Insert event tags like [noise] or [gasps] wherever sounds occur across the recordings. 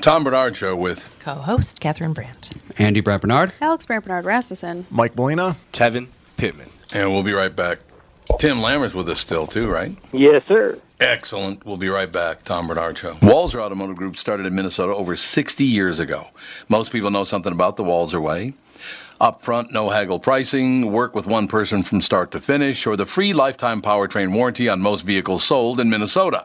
Tom Barnard Show with co-host Catherine Brandt. Andy Brant Barnard. Alex Brant Barnard Rasmussen. Mike Molina. Tevin Pittman. And we'll be right back. Tim Lammer's with us still, too, right? Yes, sir. Excellent. We'll be right back. Tom Barnard Show. Walser Automotive Group started in Minnesota over 60 years ago. Most people know something about the Walser Way. Upfront, no haggle pricing, work with one person from start to finish, or the free lifetime powertrain warranty on most vehicles sold in Minnesota.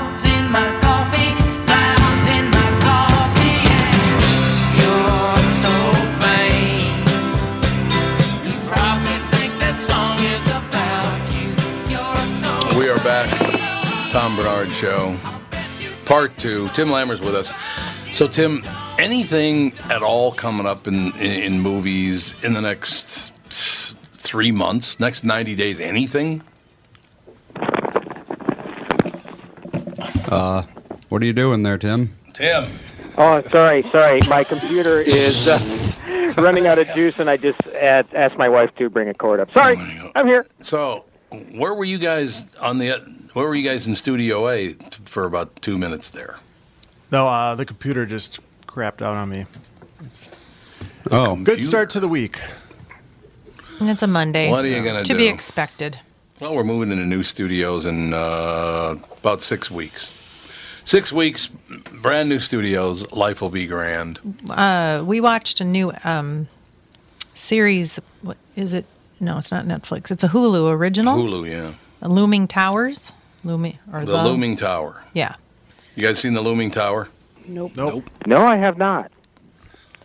Barnard Show, part two. Tim Lammer's with us. So, Tim, anything at all coming up in, in, in movies in the next three months, next 90 days? Anything? Uh, what are you doing there, Tim? Tim. Oh, sorry, sorry. My computer is uh, running out of juice, and I just ad- asked my wife to bring a cord up. Sorry, I'm here. So, where were you guys on the? Where were you guys in Studio A for about two minutes there? No, uh, the computer just crapped out on me. It's Oh, good start to the week. And it's a Monday. What are you gonna to do? be expected. Well, we're moving into new studios in uh, about six weeks. Six weeks, brand new studios. Life will be grand. Uh, we watched a new um, series. What is it? No, it's not Netflix. It's a Hulu original. Hulu, yeah. The Looming Towers. Looming or The Looming Tower. Yeah. You guys seen the Looming Tower? Nope. Nope. No, I have not.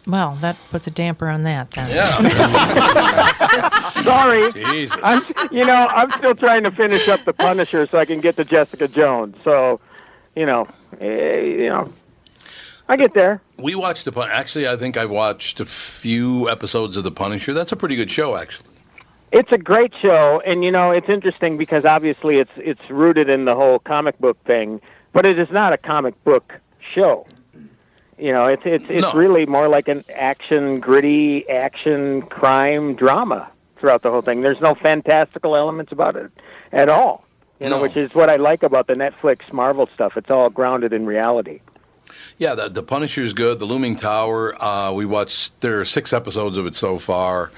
Well, that puts a damper on that then. Yeah. [laughs] Sorry. Jesus. I'm, you know, I'm still trying to finish up the Punisher so I can get to Jessica Jones. So, you know, eh, you know, I get there. We watched the Pun. Actually, I think I've watched a few episodes of The Punisher. That's a pretty good show, actually. It's a great show, and you know it's interesting because obviously it's it's rooted in the whole comic book thing, but it is not a comic book show. You know, it's it's it's No. really more like an action, gritty action crime drama throughout the whole thing. There's no fantastical elements about it at all. You know, which is what I like about the Netflix Marvel stuff. It's all grounded in reality. Yeah, the, the Punisher's good. The Looming Tower. Uh, we watched. There are six episodes of it so far.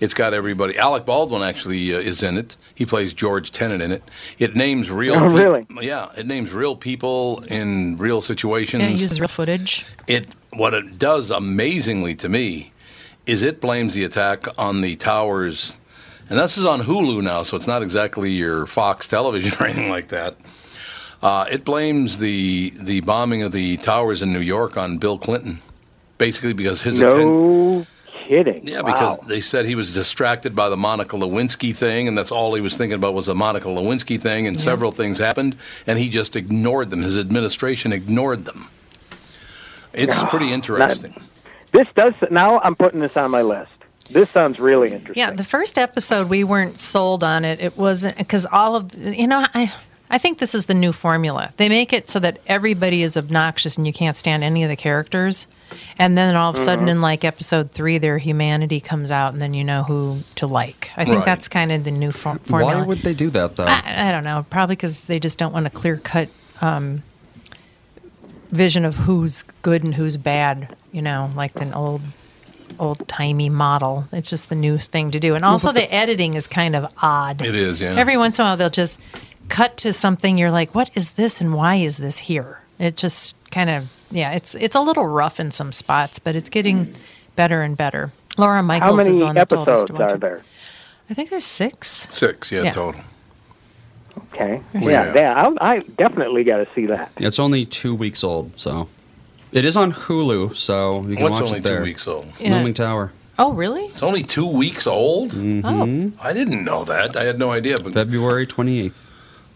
It's got everybody. Alec Baldwin actually uh, is in it. He plays George Tenet in it. It names real. [laughs] Oh, peop- really? Yeah, it names real people in real situations. Yeah, it uses real footage. it what it does amazingly to me is it blames the attack on the towers and this is on hulu now so it's not exactly your fox television [laughs] or anything like that uh, it blames the the bombing of the towers in new york on bill clinton basically because his atten- No kidding. yeah, Wow. because they said he was distracted by the Monica Lewinsky thing, and that's all he was thinking about was the Monica Lewinsky thing, and several things happened, and he just ignored them. His administration ignored them. It's pretty interesting. this does now. I'm putting this on my list. This sounds really interesting. Yeah, the first episode we weren't sold on it. It wasn't because all of you know I I think this is the new formula. They make it so that everybody is obnoxious and you can't stand any of the characters, and then all of a Mm-hmm. sudden in like episode three, their humanity comes out, and then you know who to like. I think Right. that's kind of the new for- formula. Why would they do that though? I, I don't know. Probably because they just don't want a clear cut um, vision of who's good and who's bad. You know, like an old old timey model. It's just the new thing to do. And also the editing is kind of odd. It is, yeah. Every once in a while they'll just cut to something you're like, what is this and why is this here? It just kind of yeah, it's it's a little rough in some spots, but it's getting better and better. Laura Michaels How is many the one that told us episodes to watch are it. there? I think there's six. Six, yeah, Yeah. total. Okay. Yeah. Yeah, yeah. I'll, I definitely got to see that. It's only two weeks old, so it is on Hulu, so you can What's watch only it there. two weeks old? Yeah. Looming Tower, Oh, really? It's only two weeks old. Mm-hmm. Oh. I didn't know that. I had no idea. But February twenty eighth.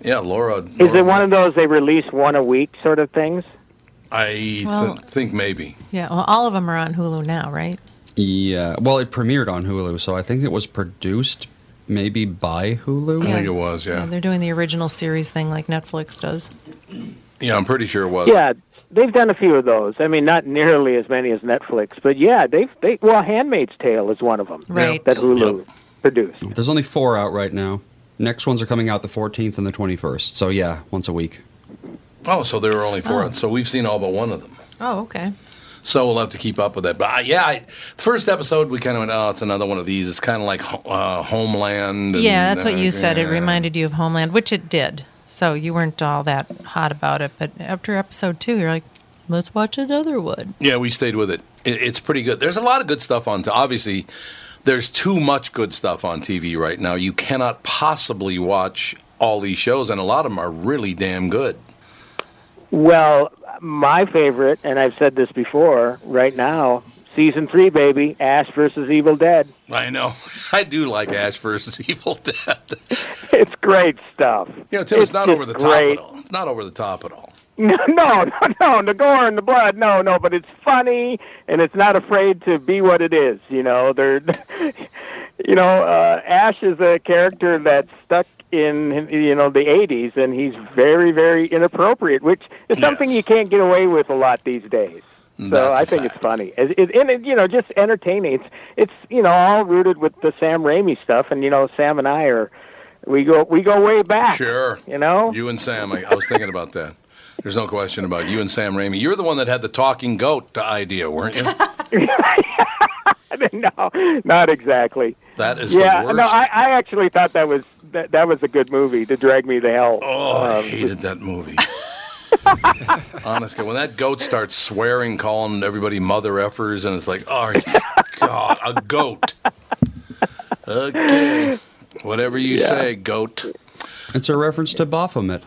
Yeah, Laura. Is it one of those they release one a week sort of things? I th- Well- think maybe. Yeah, well, all of them are on Hulu now, right? Yeah, well, it premiered on Hulu, so I think it was produced maybe by Hulu. Yeah. I think it was. Yeah. they're doing the original series thing like Netflix does. Yeah, I'm pretty sure it was. Yeah, they've done a few of those. I mean, not nearly as many as Netflix, but yeah, they've they well, Handmaid's Tale is one of them Right. that Hulu Yep. produced. There's only four out right now. Next ones are coming out the 14th and the 21st. So yeah, once a week. Oh, so there were only four. Oh. So we've seen all but one of them. Oh, okay. So we'll have to keep up with that. But uh, yeah, I, first episode we kind of went, oh, it's another one of these. It's kind of like uh, Homeland. and, Yeah, that's what uh, you said. It reminded you of Homeland, which it did. So you weren't all that hot about it. But after episode two, you're like, let's watch another one. Yeah, we stayed with it. it. It's pretty good. There's a lot of good stuff on. T- obviously, there's too much good stuff on TV right now. You cannot possibly watch all these shows, and a lot of them are really damn good. Well, my favorite, and I've said this before, right now, season three, baby, Ash versus Evil Dead. I know. [laughs] I do like Ash versus [laughs] Evil Dead. It's great stuff. You know, Tim, it's, not over the top great. at all. It's not over the top at all. [laughs] No, no, no, the gore and the blood, no, no, but it's funny and it's not afraid to be what it is. You know, they're, [laughs] you know, uh, Ash is a character that's stuck in you know the '80s, and he's very, very inappropriate, which is something you can't get away with a lot these days. So That's I think fact. it's funny, it, it, and it, you know, just entertaining. It's it's you know all rooted with the Sam Raimi stuff, and you know, Sam and I are we go we go way back. Sure. You know, You and Sam, I, I was thinking about that. There's no question about you and Sam Raimi. You're the one that had the talking goat idea, weren't you? [laughs] no, not exactly. That is yeah, the worst. no, I, I actually thought that was that, that was a good movie to drag me to hell. Oh, I Um, hated that movie. [laughs] Honestly, when that goat starts swearing, calling everybody mother effers, and it's like, oh [laughs] God, a goat. Okay, whatever you say, goat. It's a reference to Baphomet.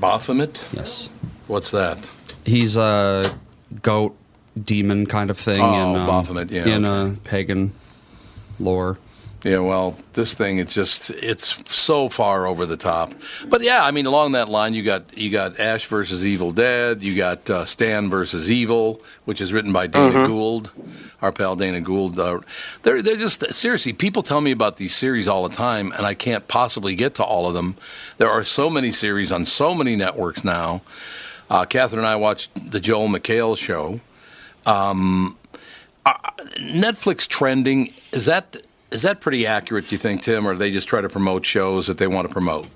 Baphomet? Yes. What's that? He's a goat demon kind of thing Oh, in um, Baphomet, yeah, in okay. uh, pagan lore. Yeah, well, this thing it's just it's so far over the top. But yeah, I mean, along that line, you got you got Ash versus Evil Dead, you got uh, Stan versus Evil, which is written by Dana Gould, our pal Dana Gould. Uh, they're they're just seriously. People tell me about these series all the time, and I can't possibly get to all of them. There are so many series on so many networks now. Uh, Catherine and I watched the Joel McHale show. Um, uh, Netflix trending is that is that pretty accurate? Do you think, Tim, or they just try to promote shows that they want to promote?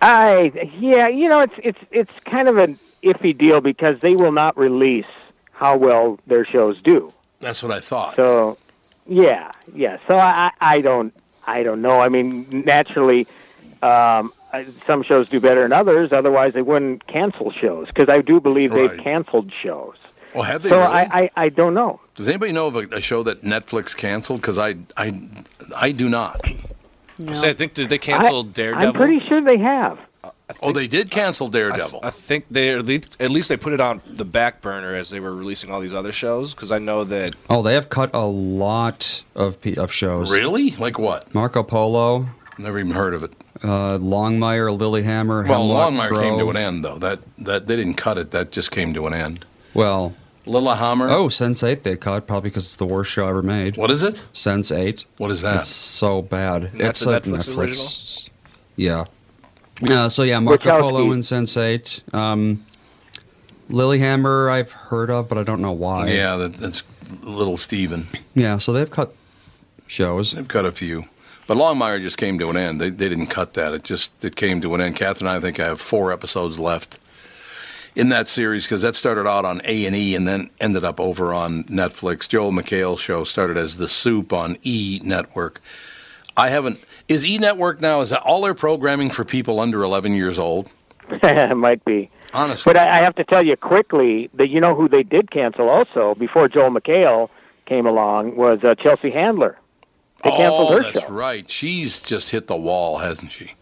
I yeah, you know, it's it's it's kind of an iffy deal because they will not release how well their shows do. That's what I thought. So, yeah, yeah. So I, I I don't I don't know. I mean, naturally, um, some shows do better than others. Otherwise, they wouldn't cancel shows because I do believe Right. they've canceled shows. well, have they? So really? I, I I don't know. Does anybody know of a, a show that Netflix canceled? Because I, I, I do not. I say, I think did they cancel I, Daredevil? I'm pretty sure they have. Oh, they did cancel Daredevil. I think they at least, at least they put it on the back burner as they were releasing all these other shows because I know that Oh, they have cut a lot of of shows. really? Like what? Marco Polo, Never even heard of it. uh, Longmire, Lilyhammer. Well, Hemlock Longmire came to an end, though. That that they didn't cut it. That just came to an end. Well, Lillehammer. oh, Sense Eight they cut probably because it's the worst show ever made. what is it? Sense Eight. What is that? It's so bad. That's it's a a Netflix Netflix. Yeah. Uh, so yeah, Marco Wachowski. Polo and Sense Eight. Um, Lilyhammer I've heard of, but I don't know why. yeah, that, that's Little Steven. Yeah. So they've cut shows. They've cut a few. But Longmire just came to an end. They, they didn't cut that. It just it came to an end. Catherine and I think I have four episodes left in that series because that started out on A and E and then ended up over on Netflix. Joel McHale show started as The Soup on E Network. I haven't. Is E Network now? Is that all their programming for people under 11 years old? it [laughs] might be. Honestly, But I, I have to tell you quickly that you know who they did cancel also before Joel McHale came along was uh, Chelsea Handler. They canceled oh, her that's show. right. She's just hit the wall, hasn't she?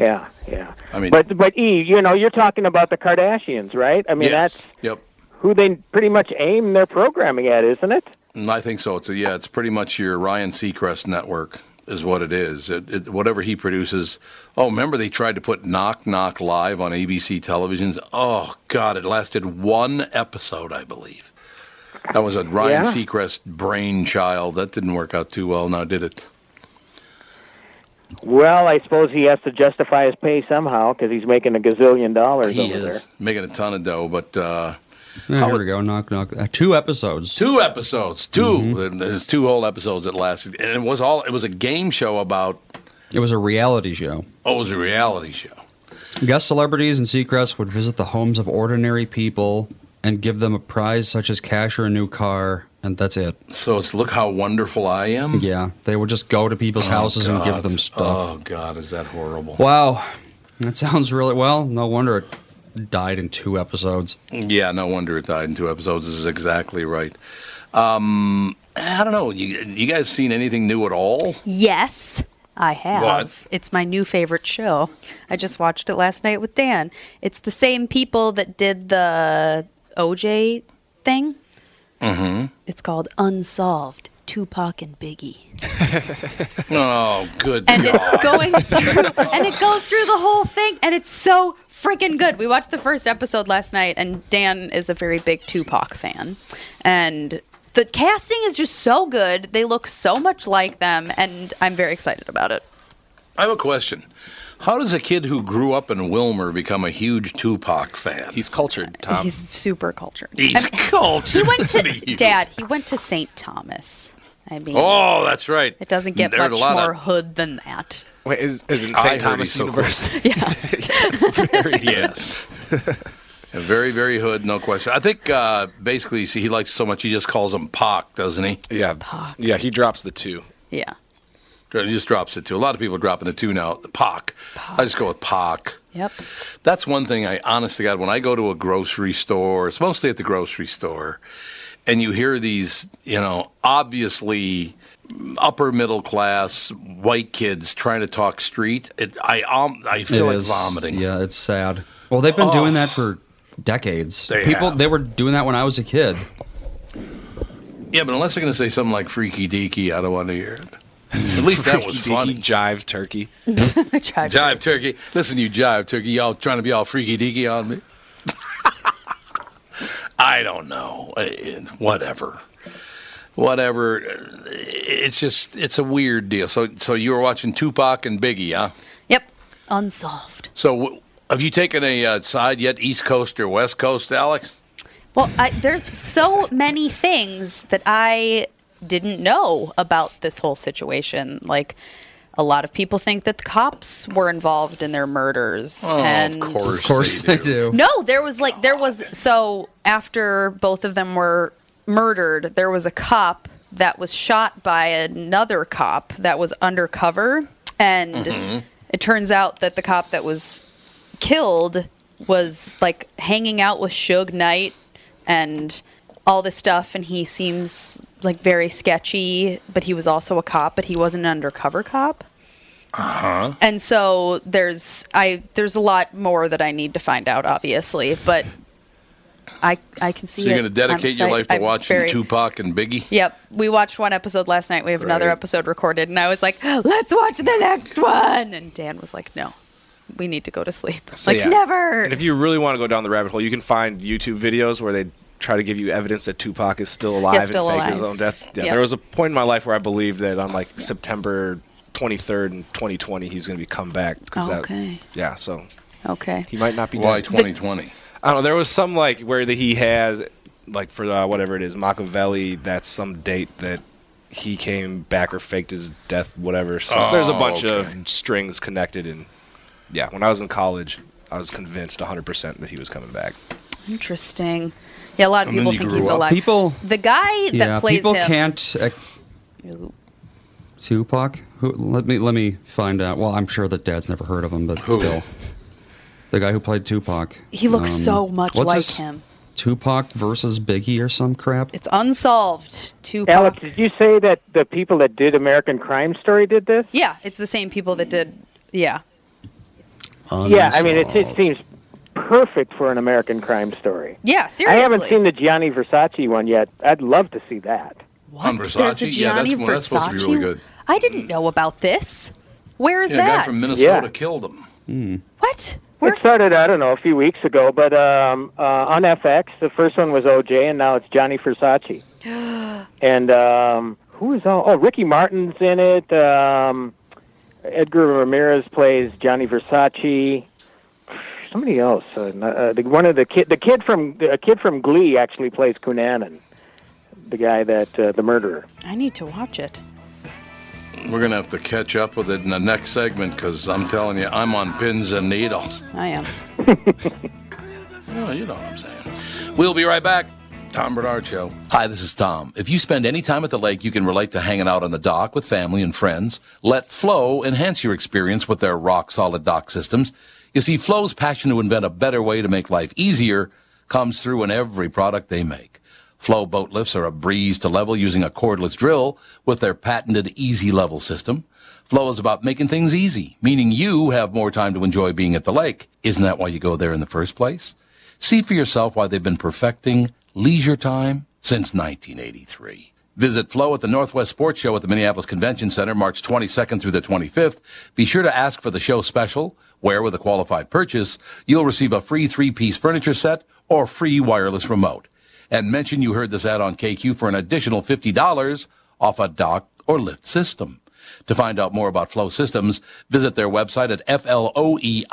Yeah, yeah. I mean, But but E, you know, you're talking about the Kardashians, right? I mean, yes. that's Yep. who they pretty much aim their programming at, isn't it? Mm, I think so. It's a, yeah, it's pretty much your Ryan Seacrest network is what it is. It, it, whatever he produces. Oh, remember they tried to put Knock Knock live on ABC television? Oh God, it lasted one episode, I believe. That was a Ryan Yeah. Seacrest brainchild. That didn't work out too well, now did it? Well, I suppose he has to justify his pay somehow because he's making a gazillion dollars He over is making a ton of dough, but uh, How here we go. Knock knock. Uh, two episodes. two episodes, 2 Mm-hmm. There's two whole episodes that lasted, and it was all. It was a game show about. It was a reality show. Oh, it was a reality show. Guest celebrities and Seacrest would visit the homes of ordinary people and give them a prize such as cash or a new car, and that's it. So it's look how wonderful I am. Yeah, they would just go to people's Oh, houses and give them stuff. Oh God, is that horrible? Wow, that sounds really well. No wonder it died in two episodes. Yeah, no wonder it died in two episodes. This is exactly right. Um, I don't know. You, you guys seen anything new at all? Yes, I have. What? It's my new favorite show. I just watched it last night with Dan. It's the same people that did the OJ thing. Mm-hmm. It's called Unsolved. Tupac and Biggie. [laughs] Oh, good And God. it's going through and it goes through the whole thing and it's so freaking good. We watched the first episode last night and Dan is a very big Tupac fan. And the casting is just so good. They look so much like them and I'm very excited about it. I have a question. How does a kid who grew up in Willmar become a huge Tupac fan? he's cultured, uh, Tom. He's super cultured. He's And [laughs] cultured. He went to [laughs] he? Dad. He went to St. Thomas. I mean, Oh, that's right. it doesn't get There's much a lot more of- hood than that. Wait, is, is it St. Thomas he's so University? [laughs] Yeah. [laughs] it's very [laughs] Yes. Yeah, very, very hood, no question. I think uh, basically, see, he likes so much, he just calls him Pac, doesn't he? Yeah, Pac. yeah. He drops the two. Yeah. He just drops it too. A lot of people are dropping the two now. The Pac. I just go with Pac. Yep. That's one thing I, honestly to God, when I go to a grocery store, it's mostly at the grocery store, and you hear these, you know, obviously upper middle class white kids trying to talk street, it, I um, I feel It like is- vomiting. Yeah, it's sad. Well, they've been doing that for decades. They People, have. they were doing that when I was a kid. Yeah, but unless they're going to say something like freaky deaky, I don't want to hear it. At least that was Freaky funny. deaky Jive turkey. [laughs] Jive turkey. Listen, you jive turkey, y'all trying to be all freaky deaky on me? [laughs] I don't know. Whatever. Whatever. It's just, it's a weird deal. So, so you were watching Tupac and Biggie, huh? Yep. Unsolved. So, w- have you taken a uh, side yet, East Coast or West Coast, Alex? Well, I, there's so many things that I didn't know about this whole situation. Like, a lot of people think that the cops were involved in their murders. Oh, and of course. Of course they do. No, there was like there was so after both of them were murdered, there was a cop that was shot by another cop that was undercover and Mhm. it turns out that the cop that was killed was like hanging out with Suge Knight and all this stuff and he seems like very sketchy, but he was also a cop, but he wasn't an undercover cop. Uh-huh. And so there's I there's a lot more that I need to find out, obviously, but I I can see. It. So you're going to dedicate um, your life to I'm watching very- Tupac and Biggie? Yep, we watched one episode last night. We have another episode recorded, and I was like, [gasps] "Let's watch the next one." And Dan was like, "No, we need to go to sleep." So, like yeah. never. And if you really want to go down the rabbit hole, you can find YouTube videos where they try to give you evidence that Tupac is still alive still and faked alive. his own death. Yeah, Yep. there was a point in my life where I believed that on like September 23rd in 2020 he's going to be come back. Oh, that- Okay. yeah, so Okay. he might not be Why dead. 2020? I don't know. There was some like where that he has like for uh, whatever it is Machiavelli. That's some date that he came back or faked his death, whatever. So there's a Oh, bunch okay. of strings connected, and yeah, when I was in college, I was convinced 100% that he was coming back. Interesting. Yeah, a lot of And people you think grew he's up. alive. People- the guy that yeah, plays people him. can't. Uh, Tupac. Who? Let me let me find out. Well, I'm sure that Dad's never heard of him, but still, the guy who played Tupac. He looks um, so much what's like his- him. Tupac versus Biggie or some crap. It's unsolved. Tupac. Alex, did you say that the people that did American Crime Story did this? Yeah, it's the same people that did. Yeah. Yeah, I mean, it, it seems perfect for an American Crime Story. Yeah, seriously. I haven't seen the Gianni Versace one yet. I'd love to see that. On There's Versace? a Yeah, that's, Gianni well, that's supposed to be really good. I didn't know about this. Where is Yeah, a guy from Minnesota killed him. What? It started, I don't know, a few weeks ago, but um, uh, on FX, the first one was OJ, and now it's Gianni Versace. [gasps] and um, who is all? Oh, Ricky Martin's in it. Um, Edgar Ramirez plays Gianni Versace. Somebody else. Uh, uh, the, one of the kid, the kid from a kid from Glee actually plays Cunanan, the guy that uh, the murderer. I need to watch it. We're going to have to catch up with it in the next segment because I'm telling you, I'm on pins and needles. I am. [laughs] Oh, you know what I'm saying. We'll be right back. Tom Barnard Show. Hi, this is Tom. If you spend any time at the lake, you can relate to hanging out on the dock with family and friends. Let Floe enhance your experience with their rock solid dock systems. You see, Floe's passion to invent a better way to make life easier comes through in every product they make. Floe boat lifts are a breeze to level using a cordless drill with their patented easy level system. Floe is about making things easy, meaning you have more time to enjoy being at the lake. Isn't that why you go there in the first place? See for yourself why they've been perfecting leisure time since 1983. Visit Floe at the Northwest Sports Show at the Minneapolis Convention Center March 22nd through the 25th. Be sure to ask for the show special, where with a qualified purchase, you'll receive a free three-piece furniture set or free wireless remote. And mention you heard this ad on KQ for an additional $50 off a dock or lift system. To find out more about Floe Systems, visit their website at floeintl.com.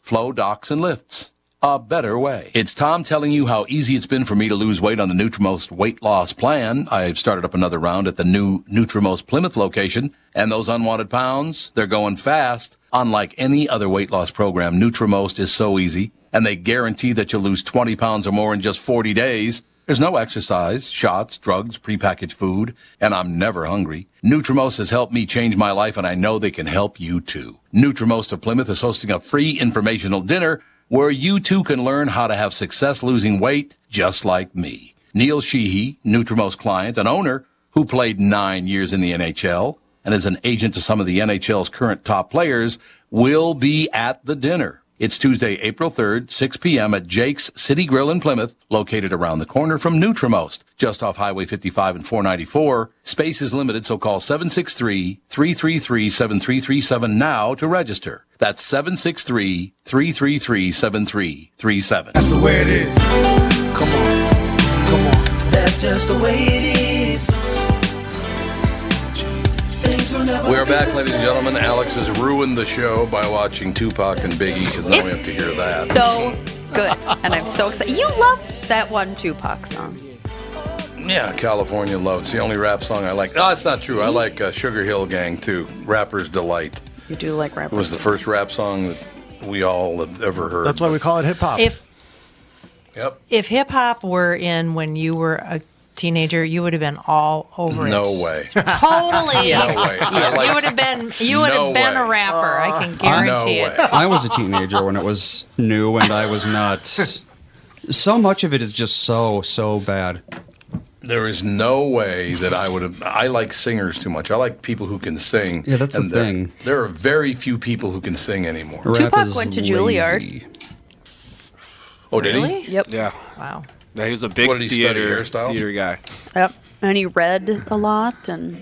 Floe Docks and Lifts. A better way. It's Tom telling you how easy it's been for me to lose weight on the Nutrimost weight loss plan. I've started up another round at the new Nutrimost Plymouth location, and those unwanted pounds, they're going fast. Unlike any other weight loss program, Nutrimost is so easy, and they guarantee that you'll lose 20 pounds or more in just 40 days. There's no exercise, shots, drugs, prepackaged food, and I'm never hungry. Nutrimost has helped me change my life, and I know they can help you too. Nutrimost of Plymouth is hosting a free informational dinner where you too can learn how to have success losing weight just like me. Neil Sheehy, Nutrimost client and owner, who played nine years in the NHL and is an agent to some of the NHL's current top players, will be at the dinner. It's Tuesday, April 3rd, 6 p.m. at Jake's City Grill in Plymouth, located around the corner from Nutrimost, just off Highway 55 and 494. Space is limited, so call 763-333-7337 now to register. That's 763-333-7337. That's the way it is. Come on. Come on. That's just the way it is. Things will never We're back, ladies and gentlemen. Alex has ruined the show by watching Tupac and Biggie because now we have to hear that. So good. And I'm so excited. You love that one Tupac song. yeah, California Love. It's the only rap song I like. No, it's not true. I like uh, Sugar Hill Gang too. Rapper's Delight. You do like rap. It was the first rap song that we all have ever heard. That's why we call it hip hop. If Yep. if hip hop were in when you were a teenager, you would have been all over it. No way. [laughs] Totally. No way. Like- you would have been you would No have been way. a rapper. I can No guarantee way. it. I was a teenager when it was new, and I was not. So much of it is just so so bad. There is no way that I would have. I like singers too much. I like people who can sing. Yeah, that's the and there- thing. There are very few people who can sing anymore. Rap Tupac went to lazy. Juilliard. Oh, did Really? he? Yep. Yeah. Wow. Yeah, he was a big What did he study, theater hairstyle? theater guy. Yep. And he read a lot, and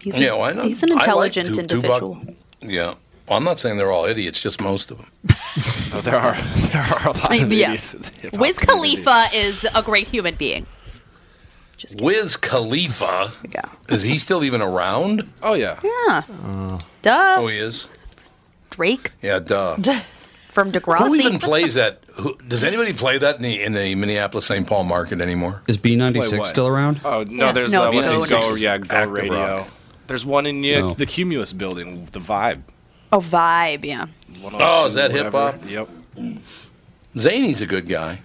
he's, a- Yeah, why not? he's an I like intelligent Tu- individual. Tupac. Yeah. Well, I'm not saying they're all idiots, just most of them. [laughs] Oh, there are [laughs] there are a lot of mean, idiots [laughs] yes. in Wiz. Khalifa is a great human being. Wiz Khalifa. Yeah. Is he still even around? Oh yeah. Yeah. Duh. Oh, he is. Drake Yeah, duh. From Degrassi. Who even [laughs] plays that? Who, does anybody play that in the, in the Minneapolis St. Paul market anymore? Is B96 still around? Oh no, Yeah. there's No, uh, it's what's Go. Go yeah Go Active Radio. Rock. There's one in yeah, Oh. the Cumulus building, the Vibe. oh, Vibe. Yeah. Oh, is that hip-hop? Yep. Zany's a good guy.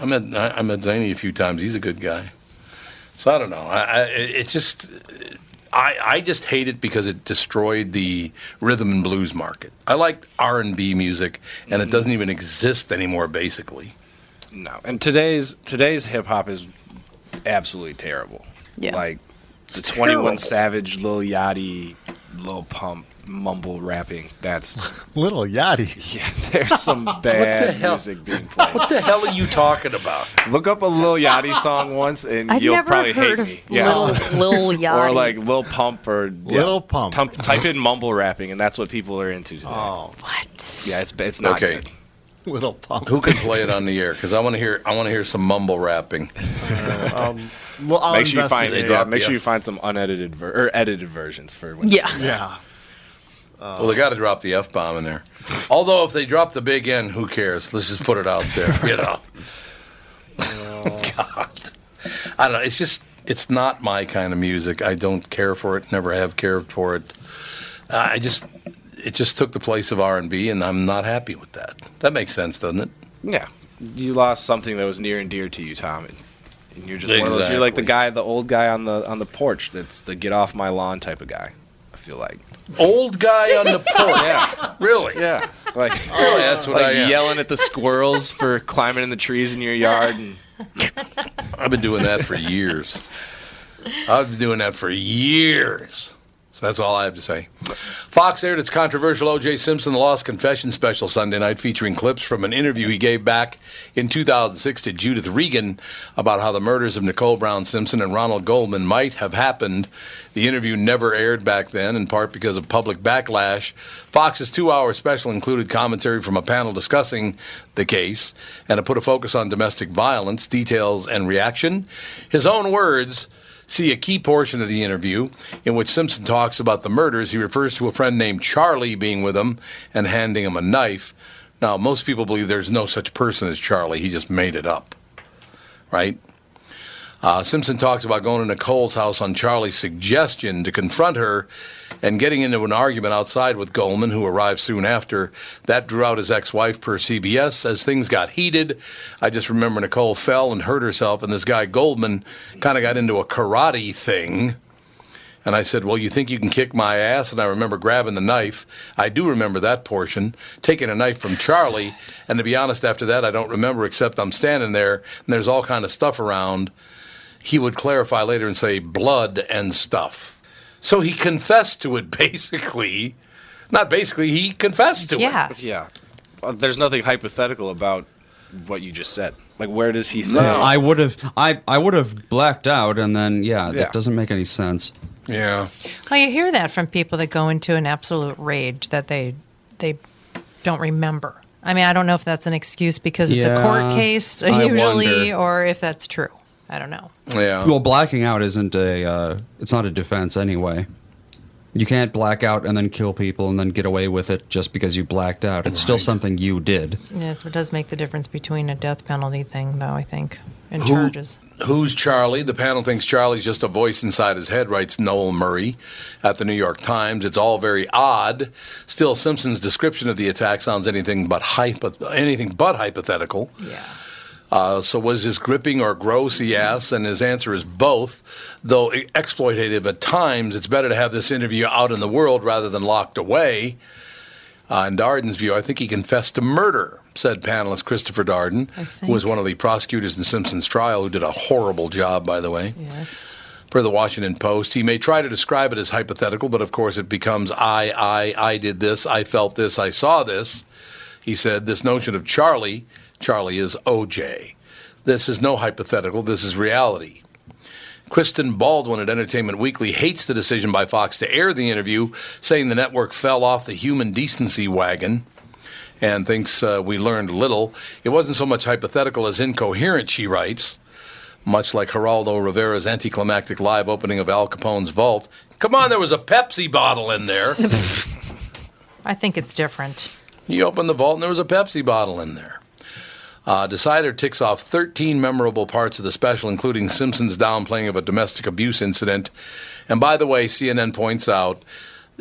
I met I, I met Zany a few times. He's a good guy. So I don't know. I, I, it's just I, I just hate it because it destroyed the rhythm and blues market. I like R and B music, and it mm-hmm. doesn't even exist anymore. Basically, No, and today's today's hip hop is absolutely terrible. Yeah. Like the Twenty One Savage, Lil Yachty, Lil Pump mumble rapping. That's [laughs] Little Yachty. [laughs] yeah. There's some [laughs] bad hell? music being played. what the hell are you talking about? Look up a Lil Yachty song once, and I've you'll never probably heard hate of me. Yeah. Little Lil Yachty. or like Lil Pump or yeah, Little Pump. Tum- type in mumble rapping, and that's what people are into today. Oh, what? Yeah, it's it's not Okay. good. little pump. Who can play it on the air? Because I want to hear I want to hear some mumble rapping. Um, well, I'll Make sure you find investigate. drop yeah, make the- sure you find some unedited ver- or edited versions for when Yeah. Yeah. Well, they got to drop the f bomb in there. Although if they drop the big N, who cares? Let's just put it out there. [laughs] You know. [laughs] God, I don't know. It's just it's not my kind of music. I don't care for it. Never have cared for it. Uh, I just it just took the place of R and B, and I'm not happy with that. That makes sense, doesn't it? Yeah, you lost something that was near and dear to you, Tom. And, and you're just one of those. You're like the guy, the old guy on the on the porch. That's the get off my lawn type of guy. I feel like. Old guy on the [laughs] porch. Yeah, Really? yeah. Like [laughs] oh, Really, that's what like I am. yelling at the squirrels for climbing in the trees in your yard. And I've been doing that for years. I've been doing that for years. That's all I have to say. Fox aired its controversial O.J. Simpson The Lost Confession special Sunday night featuring clips from an interview he gave back in 2006 to Judith Regan about how the murders of Nicole Brown Simpson and Ronald Goldman might have happened. The interview never aired back then, in part because of public backlash. Fox's two hour special included commentary from a panel discussing the case and it put a focus on domestic violence, details, and reaction. His own words see a key portion of the interview in which Simpson talks about the murders. He refers to a friend named Charlie being with him and handing him a knife. Now, most people believe there's no such person as Charlie. He just made it up, right? Uh, Simpson talks about going to Nicole's house on Charlie's suggestion to confront her and getting into an argument outside with Goldman, who arrived soon after. That drew out his ex wife per CBS. As things got heated, I just remember Nicole fell and hurt herself, and this guy Goldman kind of got into a karate thing. And I said, Well, you think you can kick my ass? And I remember grabbing the knife. I do remember that portion, taking a knife from Charlie. And to be honest, after that, I don't remember except I'm standing there and there's all kind of stuff around. He would clarify later and say blood and stuff. So he confessed to it [laughs] basically. Not basically, he confessed to Yeah. it. yeah, Uh, There's nothing hypothetical about what you just said. Like, where does he say? I would have I I would have blacked out and then yeah, Yeah. that doesn't make any sense. Yeah. Well, you hear that from people that go into an absolute rage that they they don't remember. I mean, I don't know if that's an excuse because it's a court case usually, or if that's true. I don't know. Yeah. Well, blacking out isn't a uh, it's not a defense anyway. You can't black out and then kill people and then get away with it just because you blacked out. It's still something you did. Yeah, it does make the difference between a death penalty thing, though. I think and Who- charges. Who's Charlie? The panel thinks Charlie's just a voice inside his head, writes Noel Murray at the New York Times. It's all very odd. Still, Simpson's description of the attack sounds anything but hypo- anything but hypothetical. Yeah. Uh, so was this gripping or gross? He asks, and his answer is both. Though exploitative at times, it's better to have this interview out in the world rather than locked away. Uh, in Darden's view, I think he confessed to murder, said panelist Christopher Darden, who was one of the prosecutors in Simpson's trial, who did a horrible job, by the way. Yes. Per the Washington Post, he may try to describe it as hypothetical, but of course it becomes I, I, I did this, I felt this, I saw this. He said this notion of Charlie, Charlie is OJ. This is no hypothetical, this is reality. Kristen Baldwin at Entertainment Weekly hates the decision by Fox to air the interview, saying the network fell off the human decency wagon and thinks uh, we learned little. It wasn't so much hypothetical as incoherent, she writes. Much like Geraldo Rivera's anticlimactic live opening of Al Capone's vault. Come on, there was a Pepsi bottle in there. [laughs] I think it's different. You opened the vault and there was a Pepsi bottle in there. Uh, Decider ticks off 13 memorable parts of the special, including Simpson's downplaying of a domestic abuse incident. And by the way, CNN points out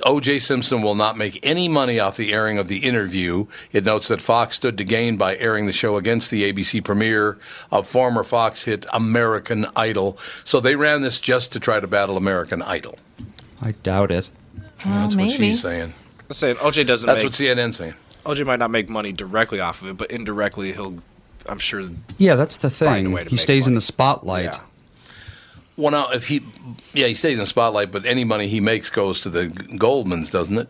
O.J. Simpson will not make any money off the airing of the interview. It notes that Fox stood to gain by airing the show against the ABC premiere of former Fox hit American Idol. So they ran this just to try to battle American Idol. I doubt it. That's what she's saying. I'm saying OJ doesn't. That's make, what CNN's saying. OJ might not make money directly off of it, but indirectly he'll. I'm sure. Yeah, that's the Find a thing. way to He make stays in the spotlight. Yeah. Well, now if he, yeah, he stays in the spotlight, but any money he makes goes to the Goldmans, doesn't it?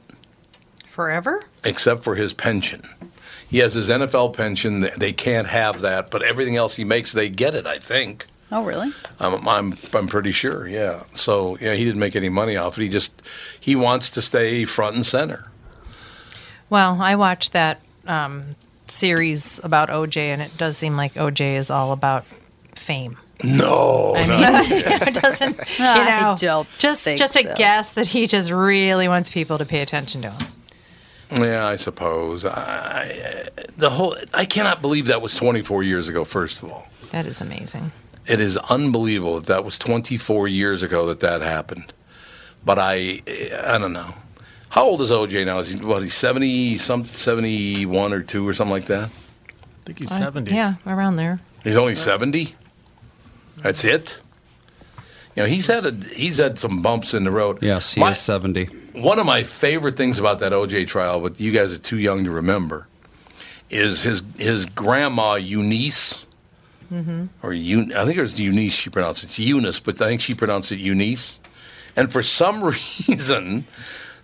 Forever? Except for his pension. He has his NFL pension. They- They can't have that, but everything else he makes, they get it. I think. Oh, really? I'm, I'm, I'm pretty sure. Yeah. So yeah, he didn't make any money off it. He just he wants to stay front and center. Well, I watched that um, series about OJ, and it does seem like OJ is all about fame. No, I no. mean, [laughs] it doesn't. You I know, don't just just a so. guess that he just really wants people to pay attention to him. Yeah, I suppose. I, the whole I cannot believe that was 24 years ago. First of all. That is amazing. It is unbelievable that that was 24 years ago that that happened. But I, I don't know. How old is OJ now? Is he what? He's 70, some 71 or two or something like that. I think he's I- 70. yeah, around there. He's only 70. That's it. You know, he's had a he's had some bumps in the road. Yes, he My- is 70. One of my favorite things about that OJ trial, but you guys are too young to remember, is his his grandma Eunice. Mm-hmm. or Un- I think it was Eunice she pronounced it. It's Eunice, but I think she pronounced it Eunice. And for some [laughs] reason,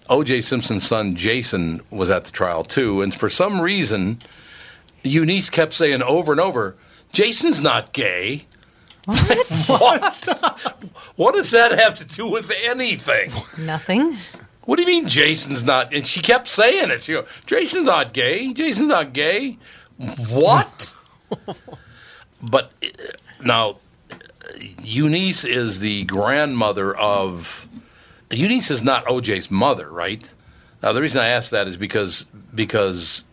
O.J. Simpson's son Jason was at the trial too. And for some reason, Eunice kept saying over and over, "Jason's not gay." What? [laughs] what? what does that have to do with anything? Nothing. What do you mean Jason's not? And she kept saying it. She go, Jason's not gay. Jason's not gay. What? [laughs] but uh, now, Eunice is the grandmother of. Eunice is not OJ's mother, right? Now, the reason I ask that is because because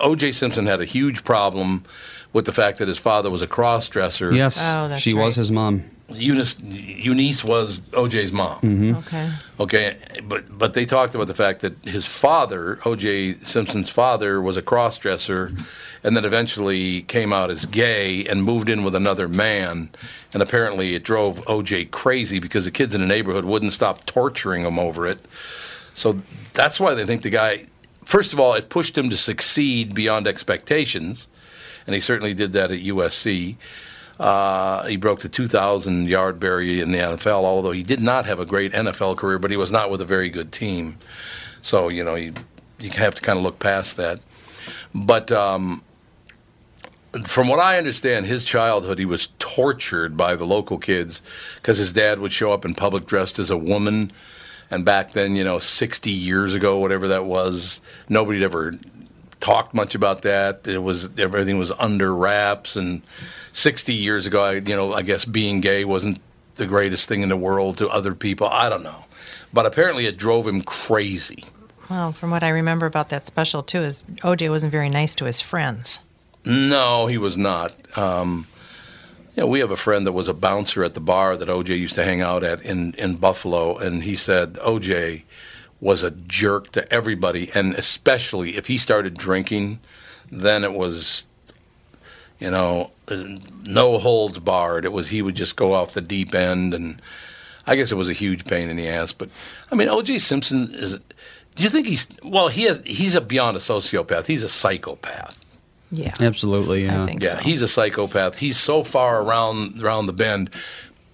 OJ Simpson had a huge problem with the fact that his father was a cross dresser. Yes, Oh, that's she was his mom. Eunice, Eunice was OJ's mom. Mm-hmm. Okay. Okay, but but they talked about the fact that his father, O.J. Simpson's father, was a cross-dresser, and then eventually came out as gay and moved in with another man, and apparently it drove O.J. crazy because the kids in the neighborhood wouldn't stop torturing him over it. So that's why they think the guy. First of all, it pushed him to succeed beyond expectations, and he certainly did that at USC. Uh, he broke the 2,000 yard barrier in the NFL, although he did not have a great NFL career, but he was not with a very good team. So, you know, you, you have to kind of look past that. But um, from what I understand, his childhood, he was tortured by the local kids because his dad would show up in public dressed as a woman. And back then, you know, 60 years ago, whatever that was, nobody ever talked much about that. It was everything was under wraps. And 60 years ago, I, you know, I guess being gay wasn't the greatest thing in the world to other people. I don't know, but apparently it drove him crazy. Well, from what I remember about that special too, is OJ wasn't very nice to his friends. No, he was not. Um, you know, we have a friend that was a bouncer at the bar that OJ used to hang out at in, in Buffalo, and he said OJ was a jerk to everybody, and especially if he started drinking, then it was, you know, no holds barred. It was he would just go off the deep end, and I guess it was a huge pain in the ass. But I mean, OJ Simpson is. Do you think he's well? He has. He's a beyond a sociopath. He's a psychopath. Yeah. Absolutely, yeah. yeah, he's a psychopath. He's so far around around the bend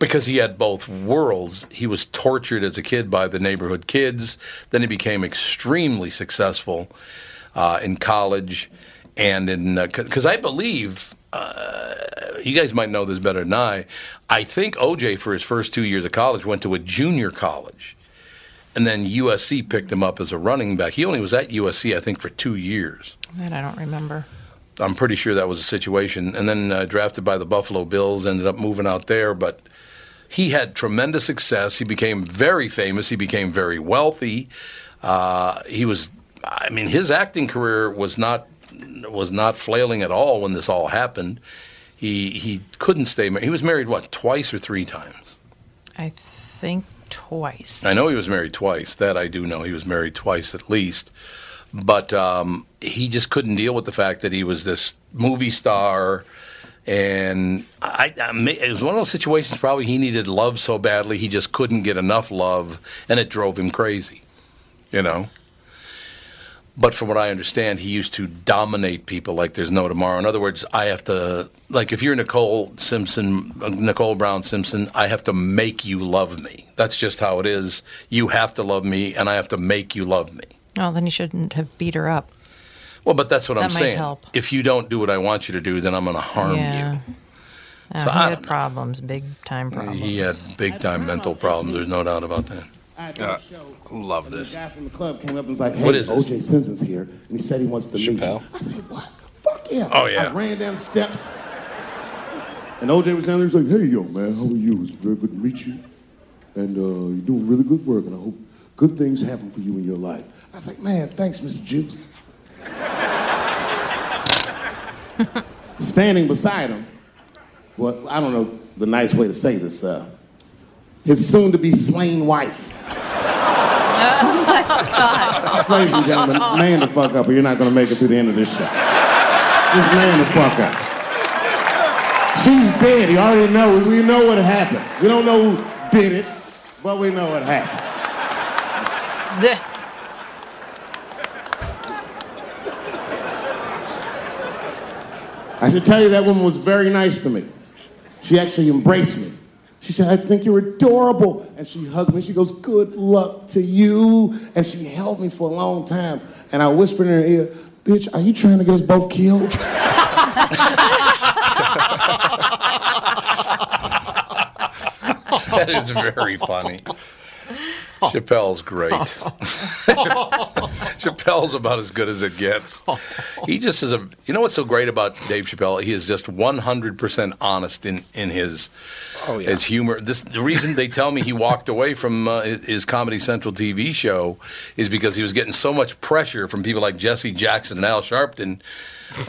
because he had both worlds. He was tortured as a kid by the neighborhood kids. Then he became extremely successful uh, in college and in because I believe. Uh, you guys might know this better than I. I think OJ, for his first two years of college, went to a junior college, and then USC picked him up as a running back. He only was at USC, I think, for two years. That I don't remember. I'm pretty sure that was a situation. And then uh, drafted by the Buffalo Bills, ended up moving out there. But he had tremendous success. He became very famous. He became very wealthy. Uh, he was, I mean, his acting career was not was not flailing at all when this all happened. He he couldn't stay married. He was married what twice or three times. I think twice. I know he was married twice. That I do know. He was married twice at least. But um, he just couldn't deal with the fact that he was this movie star. And I, I, it was one of those situations probably he needed love so badly he just couldn't get enough love, and it drove him crazy, you know. But from what I understand, he used to dominate people like there's no tomorrow. In other words, I have to, like, if you're Nicole Simpson, uh, Nicole Brown Simpson, I have to make you love me. That's just how it is. You have to love me, and I have to make you love me. Oh, then he shouldn't have beat her up. Well, but that's what That I'm might saying. help. If you don't do what I want you to do, then I'm going to harm yeah. you. Oh, So he I had problems, big time problems. He had big time mental problems. There's no doubt about that. Uh, love this. guy from the club came up and was like, "Hey, What is this? OJ Simpson's here," and he said he wants to meet you. I said, "What? Fuck yeah!" Oh, yeah. I ran down the steps, and OJ was down there. He's like, "Hey, yo, man, how are you? It's very good to meet you, and uh, you're doing really good work, and I hope good things happen for you in your life." I was like, "Man, thanks, Mr. Juice." Standing beside him, well, I don't know the nice way to say this. Uh, his soon-to-be slain wife. Oh my god. Ladies and gentlemen, man the fuck up or you're not gonna make it through the end of this show. Just man the fuck up. She's dead. You already know. We know what happened. We don't know who did it, but we know what happened. I should tell you that woman was very nice to me. She actually embraced me. She said, I think you're adorable. And she hugged me. She goes, Good luck to you. And she held me for a long time. And I whispered in her ear, Bitch, are you trying to get us both killed? [laughs] That is very funny. Chappelle's great. [laughs] Chappelle's about as good as it gets. He just is a. You know what's so great about Dave Chappelle? He is just 100% honest in in his Oh, yeah. his humor. This the reason they tell me he walked away from uh, his Comedy Central TV show is because he was getting so much pressure from people like Jesse Jackson and Al Sharpton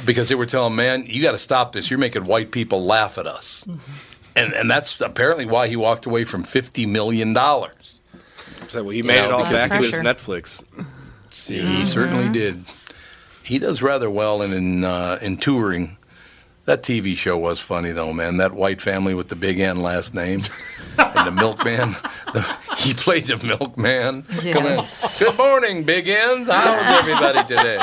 because they were telling man, you got to stop this. You're making white people laugh at us. And, and that's apparently why he walked away from $50 million. So, well, he made know, it all because back he in his was- Netflix He certainly did. He does rather well in in, uh, in touring. That TV show was funny though, man. That white family with the big N last name and the milkman. [laughs] The, he played the milkman. Come in. Yes. Good morning, Big N. How's everybody today?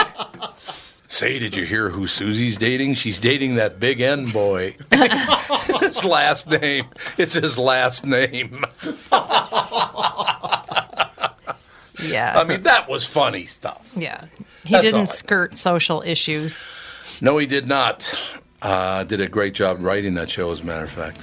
Say, did you hear who Susie's dating? She's dating that Big N boy. [laughs] [laughs] his last name. It's his last name. Yeah. I mean, that was funny stuff. yeah. He That's didn't I- skirt social issues. No, he did not. Uh, did a great job writing that show, as a matter of fact.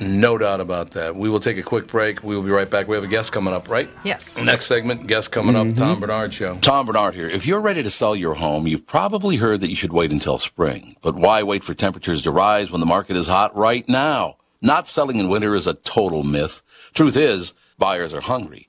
No doubt about that. We will take a quick break. We will be right back. We have a guest coming up, right? Yes. Next segment, guest coming up, Tom Barnard Show. Tom Barnard here. If you're ready to sell your home, you've probably heard that you should wait until spring. But why wait for temperatures to rise when the market is hot right now? Not selling in winter is a total myth. Truth is, buyers are hungry.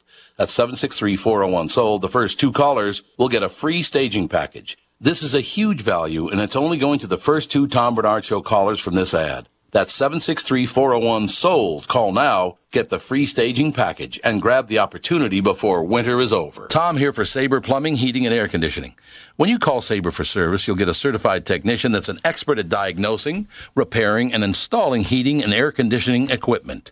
That's 763-401-SOLD. The first two callers will get a free staging package. This is a huge value, and it's only going to the first two Tom Barnard Show callers from this ad. That's 763-401-SOLD. Call now, get the free staging package, and grab the opportunity before winter is over. Tom here for Sabre Plumbing, Heating, and Air Conditioning. When you call Sabre for service, you'll get a certified technician that's an expert at diagnosing, repairing, and installing heating and air conditioning equipment.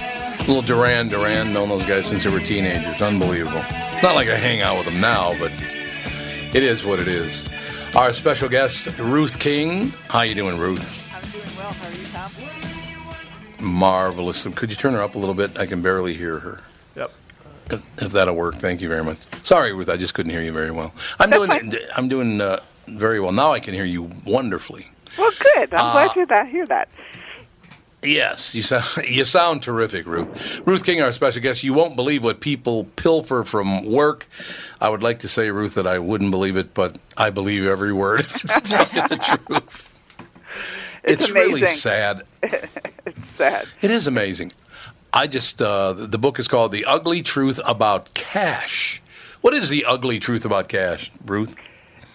Little Duran Duran, known those guys since they were teenagers. Unbelievable. It's not like I hang out with them now, but it is what it is. Our special guest, Ruth King. How you doing, Ruth? I'm doing well. How are you, Tom? Marvelous. Could you turn her up a little bit? I can barely hear her. Yep. If that'll work, thank you very much. Sorry, Ruth, I just couldn't hear you very well. I'm doing. I'm doing uh, very well now. I can hear you wonderfully. Well, good. I'm Uh, glad to that, hear that. Yes, you sound [laughs] you sound terrific, Ruth. Ruth King, our special guest. You won't believe what people pilfer from work. I would like to say, Ruth, that I wouldn't believe it, but I believe every word of it. To tell you the [laughs] truth, It's really amazing. sad. [laughs] it's sad. It is amazing. I just uh, the the book is called "The Ugly Truth About Cash." What is the ugly truth about cash, Ruth?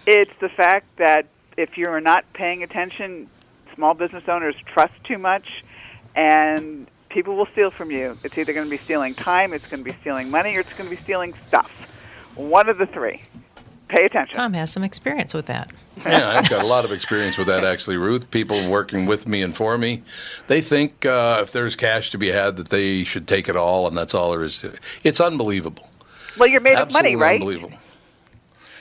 It's the fact that if you're not paying attention, small business owners trust too much, and people will steal from you. It's either going to be stealing time, it's going to be stealing money, or it's going to be stealing stuff. One of the three. Pay attention. Tom has some experience with that. Yeah, I've got a lot of experience with that actually, Ruth. People working with me and for me, they think uh, if there's cash to be had, that they should take it all, and that's all there is to it. It's unbelievable. Well, you're made of money, right? Unbelievable.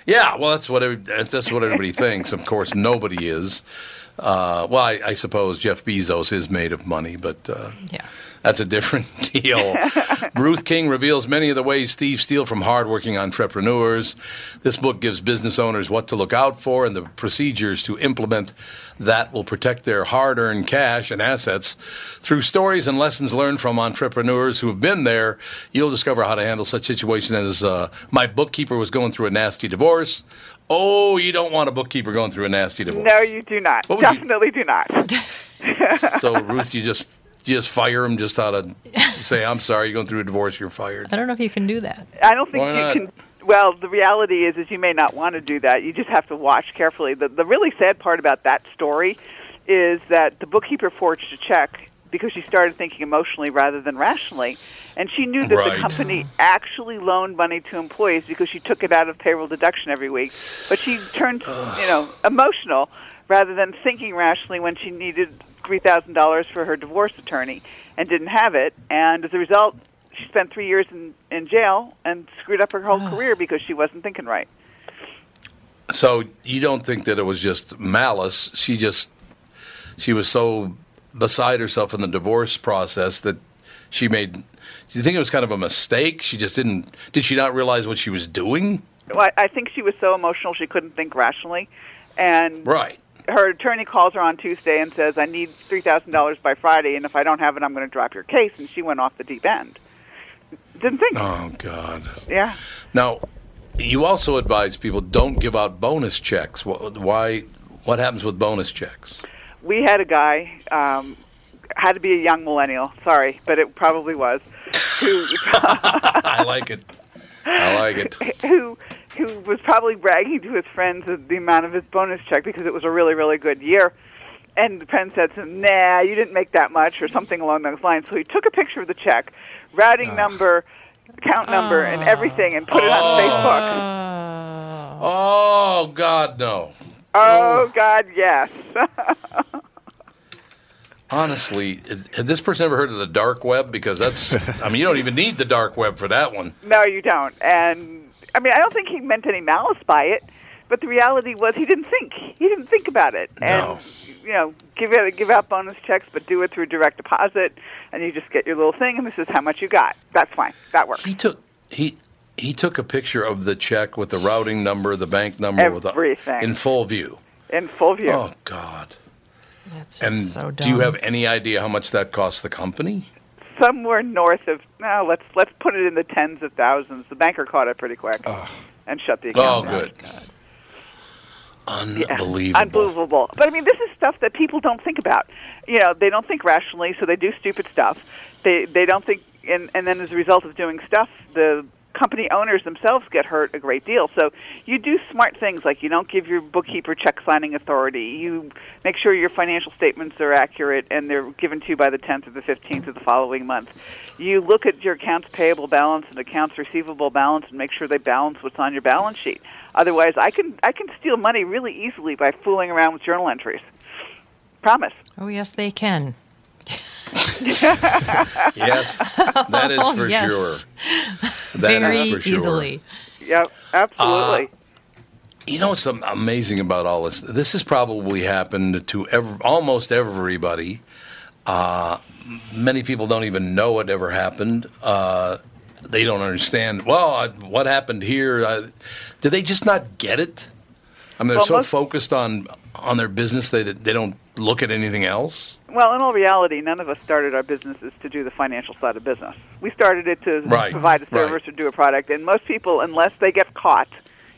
Yeah, well, that's what every, that's that's what everybody thinks. Of course, nobody is. Uh, well, I, I suppose Jeff Bezos is made of money, but uh, Yeah. That's a different [laughs] deal. [laughs] Ruth King reveals many of the ways thieves steal from hardworking entrepreneurs. This book gives business owners what to look out for and the procedures to implement that will protect their hard earned cash and assets. Through stories and lessons learned from entrepreneurs who have been there, you'll discover how to handle such situations as uh, my bookkeeper was going through a nasty divorce. Oh, you don't want a bookkeeper going through a nasty divorce. No, you do not. Would you- Definitely do not. [laughs] So, Ruth, you just you just fire him just out of say, "I'm sorry, you're going through a divorce. You're fired." I don't know if you can do that. I don't think Why you not? can. Well, the reality is, is you may not want to do that. You just have to watch carefully. The the really sad part about that story is that the bookkeeper forged a check because she started thinking emotionally rather than rationally, and she knew that Right. the company actually loaned money to employees because she took it out of payroll deduction every week. But she turned, you know, emotional rather than thinking rationally when she needed three thousand dollars for her divorce attorney and didn't have it, and as a result, she spent three years in, in jail and screwed up her whole career because she wasn't thinking right. So you don't think that it was just malice? She just she was so beside herself in the divorce process that she made. Do you think it was kind of a mistake? She just didn't. Did she not realize what she was doing? Well, I I think she was so emotional she couldn't think rationally, and Right. Her attorney calls her on Tuesday and says, "I need three thousand dollars by Friday, and if I don't have it, I'm going to drop your case." And she went off the deep end. Didn't think. Oh God. Yeah. Now, You also advise people don't give out bonus checks. Why? What happens with bonus checks? we had a guy um, had to be a young millennial. Sorry, but it probably was. Who [laughs] I like it. I like it. [laughs] who who was probably bragging to his friends of the amount of his bonus check because it was a really really good year. And the friend said to him, "Nah, you didn't make that much," or something along those lines. So he took a picture of the check, routing number, account number, and everything, and put it on Facebook. Oh God, no! Oh God, yes. [laughs] Honestly, is- has this person ever heard of the dark web? Because that's, I mean, you don't even need the dark web for that one. No, you don't. And I mean, I don't think he meant any malice by it, but the reality was he didn't think. He didn't think about it. And you know, give it give out bonus checks, but do it through direct deposit, and you just get your little thing, and this is how much you got. That's fine. That works. He took he he took a picture of the check with the routing number, the bank number, with the, Everything. in full view. In full view. Oh God! That's and just so do you have any idea how much that costs the company? Somewhere north of no, let's let's put it in the tens of thousands. The banker caught it pretty quick and shut the Oh, account. down. good. Yeah, Unbelievable. Unbelievable. But I mean, this is stuff that people don't think about. You know, they don't think rationally, so they do stupid stuff. They they don't think, and and then as a result of doing stuff, the company owners themselves get hurt a great deal. So you do smart things like you don't give your bookkeeper check signing authority. You make sure your financial statements are accurate and they're given to you by the 10th or the 15th of the following month. You look at your accounts payable balance and accounts receivable balance and make sure they balance what's on your balance sheet. Otherwise, I can I can steal money really easily by fooling around with journal entries. Promise. Oh yes, they can. [laughs] [laughs] Yes, that is for Oh, Yes. sure. That is Very for sure. easily. Yep, absolutely. You know what's amazing about all this? This has probably happened to ev- almost everybody. Uh, many people don't even know it ever happened. Uh, they don't understand. Well, I, what happened here? Uh, do they just not get it? I mean, they're Well, so most- focused on on their business they they don't look at anything else. Well, in all reality, none of us started our businesses to do the financial side of business. We started it to Right, provide a right. service or do a product. And most people, unless they get caught,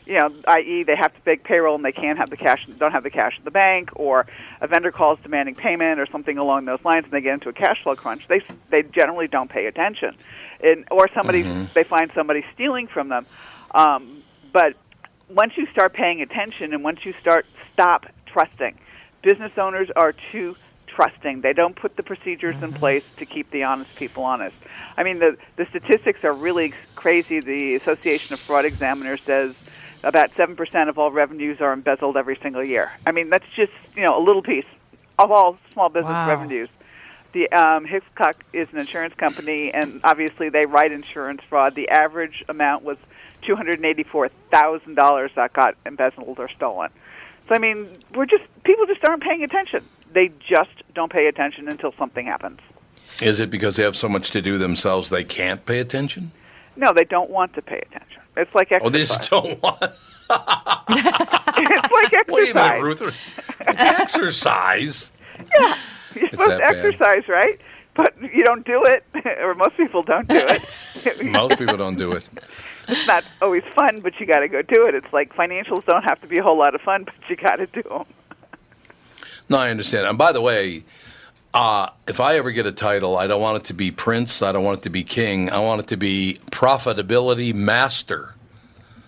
you know, i.e., they have to pay payroll and they can't have the cash, don't have the cash in the bank, or a vendor calls demanding payment or something along those lines, and they get into a cash flow crunch. They they generally don't pay attention, and or somebody they find somebody stealing from them. Um, but once you start paying attention and once you start stop trusting, business owners are too trusting. They don't put the procedures in place to keep the honest people honest. I mean, the the statistics are really crazy. The Association of Fraud Examiners says about seven percent of all revenues are embezzled every single year. I mean, that's just you know a little piece of all small business Wow. revenues. The um, Hiscox is an insurance company, and obviously they write insurance fraud. The average amount was two hundred eighty-four thousand dollars that got embezzled or stolen. So I mean, we're just people just aren't paying attention. They just don't pay attention until something happens. Is it because they have so much to do themselves they can't pay attention? No, they don't want to pay attention. It's like exercise. Oh, they just don't want. [laughs] it's like exercise. [laughs] Wait a minute, Ruth. Exercise. Yeah, you're It's supposed to bad. exercise, right? But you don't do it, [laughs] or most people don't do it. Most people don't do it. It's not always fun, but you got to go do it. It's like financials don't have to be a whole lot of fun, but you got to do them. No, I understand. And by the way, uh, if I ever get a title, I don't want it to be Prince. I don't want it to be King. I want it to be Profitability Master.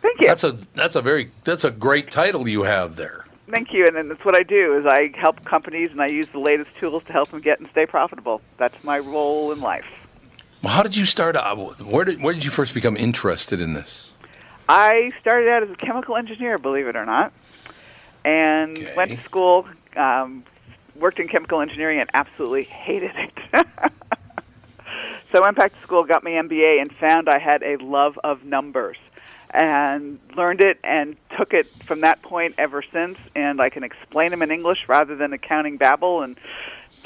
Thank you. That's a that's a very that's a great title you have there. Thank you, and then that's what I do is I help companies and I use the latest tools to help them get and stay profitable. That's my role in life. Well, how did you start? out? Where did where did you first become interested in this? I started out as a chemical engineer, believe it or not, and Okay. went to school, um, worked in chemical engineering, and absolutely hated it. [laughs] so I went back to school, got my MBA, and found I had a love of numbers, and learned it and took it from that point ever since. And I can explain them in English rather than accounting babble, and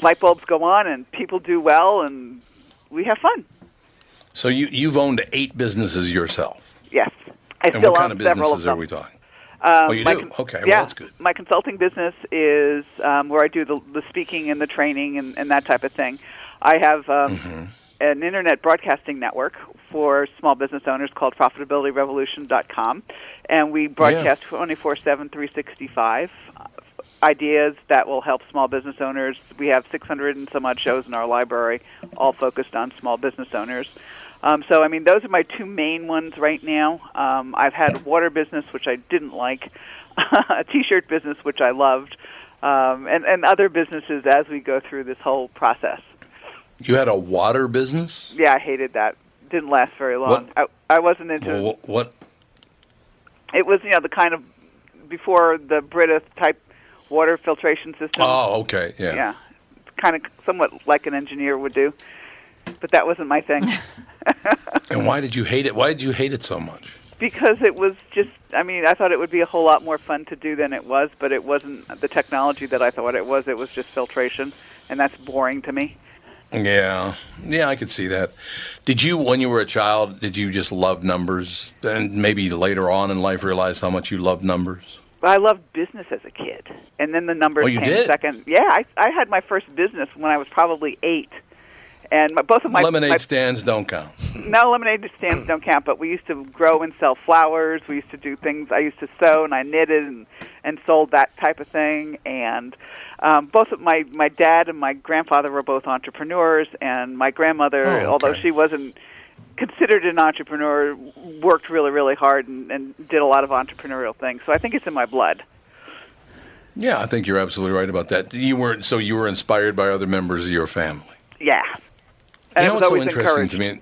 light bulbs go on, and people do well, and we have fun. So you you've owned eight businesses yourself. Yes, I and still what kind own of several businesses of are we talking? Um, Oh, you my do? Okay, well, yeah, that's good. My consulting business is um, where I do the, the speaking and the training and, and that type of thing. I have um, Mm-hmm. an internet broadcasting network for small business owners called ProfitabilityRevolution.com, and we broadcast 24/7, 365 uh, ideas that will help small business owners. We have 600 and some odd shows in our library, all focused on small business owners. Um, so, I mean, those are my two main ones right now. Um, I've had water business, which I didn't like, [laughs] a T-shirt business, which I loved, um, and and other businesses as we go through this whole process. You had a water business? Yeah, I hated that. Didn't last very long. I, I wasn't into Well, what? it. Was you know the kind of before the Brita type water filtration system. Oh, okay. Yeah. yeah, kind of somewhat like an engineer would do, but that wasn't my thing. [laughs] And why did you hate it? Why did you hate it so much? because it was just i mean i thought it would be a whole lot more fun to do than it was but it wasn't the technology that i thought it was it was just filtration and that's boring to me Yeah, yeah, I could see that. Did you, when you were a child, did you just love numbers, and maybe later on in life realize how much you loved numbers? But i loved business as a kid and then the numbers Oh, you came did? second yeah I, I had my first business when i was probably eight and my, both of my Lemonade my, stands don't count. no lemonade stands don't count but we used to grow and sell flowers we used to do things i used to sew and i knitted and and sold that type of thing and um both of my my dad and my grandfather were both entrepreneurs and my grandmother Oh, okay. although she wasn't considered an entrepreneur worked really really hard and, and did a lot of entrepreneurial things so i think it's in my blood Yeah, I think you're absolutely right about that. You weren't so you were inspired by other members of your family. yeah and You know it was what's so interesting encouraged to me?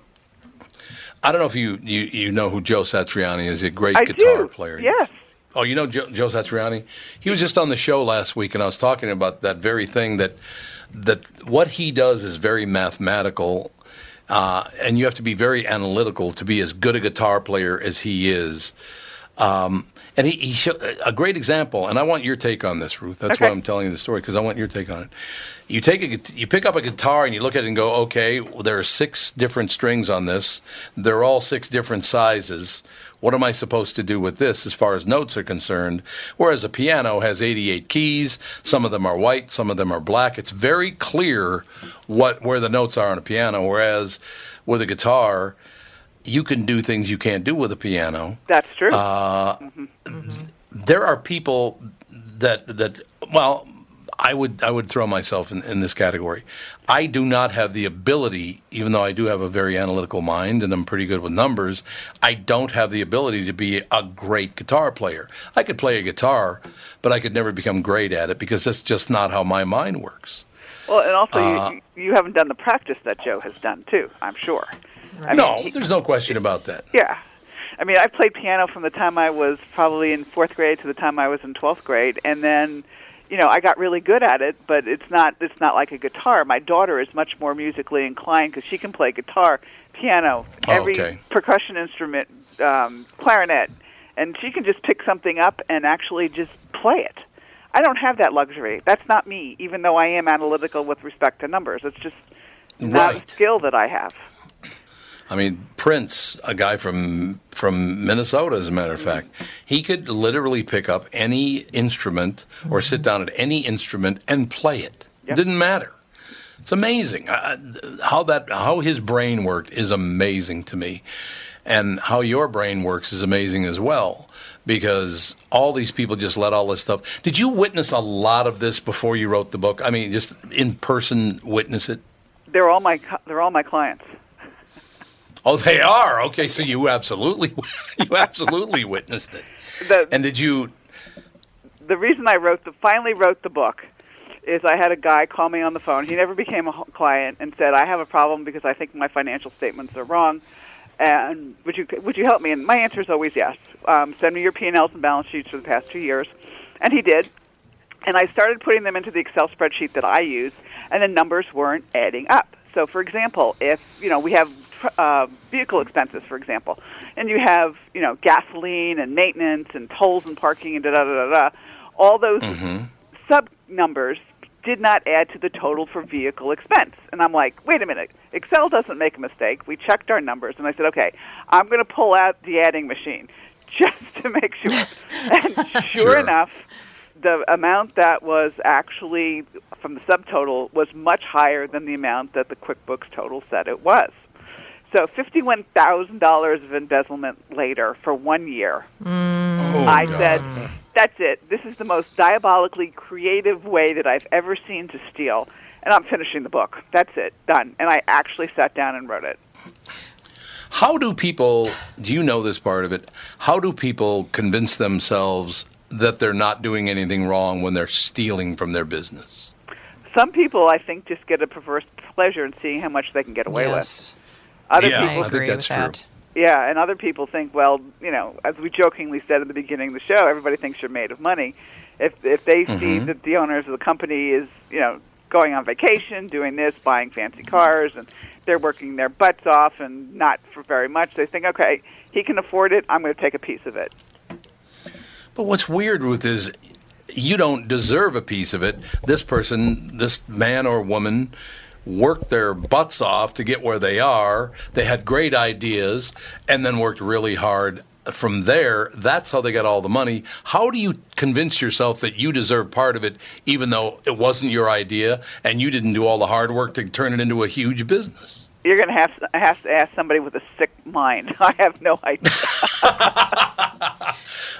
I don't know if you, you, you know who Joe Satriani is. He's a great I guitar do. player. yes Oh, you know Joe, Joe Satriani? He was just on the show last week, and I was talking about that very thing that that what he does is very mathematical, uh, and you have to be very analytical to be as good a guitar player as he is. Um, and he, he show, a great example, and I want your take on this, Ruth. That's why I'm telling you the story because I want your take on it. You take a, you pick up a guitar and you look at it and go, okay, well, there are six different strings on this. They're all six different sizes. What am I supposed to do with this as far as notes are concerned? Whereas a piano has 88 keys. Some of them are white, some of them are black. It's very clear what where the notes are on a piano. Whereas with a guitar, you can do things you can't do with a piano. that's true Uh, there are people that that well, I would I would throw myself in, in this category. I do not have the ability, even though I do have a very analytical mind and I'm pretty good with numbers. I don't have the ability to be a great guitar player. I could play a guitar, but I could never become great at it because that's just not how my mind works. well and also Uh, you, you haven't done the practice that joe has done too i'm sure I mean, no, he- there's no question about that. Yeah. I mean, I played piano from the time I was probably in fourth grade to the time I was in twelfth grade, and then, you know, I got really good at it. But it's not it's not like a guitar. My daughter is much more musically inclined because she can play guitar, piano, Oh, every okay. percussion instrument, um, clarinet, and she can just pick something up and actually just play it. I don't have that luxury. That's not me, even though I am analytical with respect to numbers. It's just not a skill that I have. I mean, Prince, a guy from from Minnesota, as a matter of fact, he could literally pick up any instrument or sit down at any instrument and play it. It didn't matter. It's amazing uh, how that how his brain worked is amazing to me, and how your brain works is amazing as well. Because all these people just let all this stuff. Did you witness a lot of this before you wrote the book? I mean, just in person witness it. They're all my they're all my clients. Oh, they are. Okay, so you absolutely, [laughs] you absolutely witnessed it. The, And did you? the reason I wrote the finally wrote the book is I had a guy call me on the phone. He never became a client and said, "I have a problem because I think my financial statements are wrong." And would you would you help me? And my answer is always yes. Um, send me your P and Ls and balance sheets for the past two years, and he did. And I started putting them into the Excel spreadsheet that I use, and the numbers weren't adding up. So, for example, if you know we have uh, vehicle expenses, for example, and you have you know gasoline and maintenance and tolls and parking and da da da da, da all those sub numbers did not add to the total for vehicle expense. And I'm like, wait a minute, Excel doesn't make a mistake. We checked our numbers, and I said, okay, I'm going to pull out the adding machine [laughs] just to make sure. [laughs] and sure, Sure. enough, the amount that was actually from the subtotal was much higher than the amount that the QuickBooks total said it was. So fifty-one thousand dollars of embezzlement later for one year. Mm. Oh, I God. said, "That's it. This is the most diabolically creative way that I've ever seen to steal." And I'm finishing the book. That's it, done. And I actually sat down and wrote it. How do people, do you know this part of it? How do people convince themselves that they're not doing anything wrong when they're stealing from their business? Some people, I think, just get a perverse pleasure in seeing how much they can get away Yes. with. Other Yeah, people I think that's true. Yeah, and other people think, well, you know, as we jokingly said at the beginning of the show, everybody thinks you're made of money. If if they see Mhm. that the owners of the company is, you know, going on vacation, doing this, buying fancy cars, and they're working their butts off and not for very much, they think, okay, he can afford it. I'm going to take a piece of it. But what's weird, Ruth, is you don't deserve a piece of it. This person, this man or woman, worked their butts off to get where they are. They had great ideas and then worked really hard. From there, that's how they got all the money. How do you convince yourself that you deserve part of it, even though it wasn't your idea and you didn't do all the hard work to turn it into a huge business? You're going to have to, have to ask somebody with a sick mind. [laughs] I have no idea. [laughs] [laughs]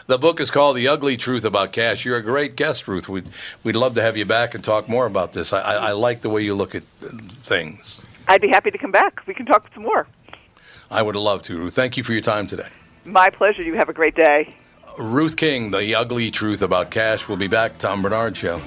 The book is called The Ugly Truth About Cash. You're a great guest, Ruth. We'd, we'd love to have you back and talk more about this. I, I, I like the way you look at things. I'd be happy to come back. We can talk some more. I would love to, Ruth. Thank you for your time today. My pleasure. You have a great day. Ruth King, The Ugly Truth About Cash. We'll be back. Tom Barnard Show.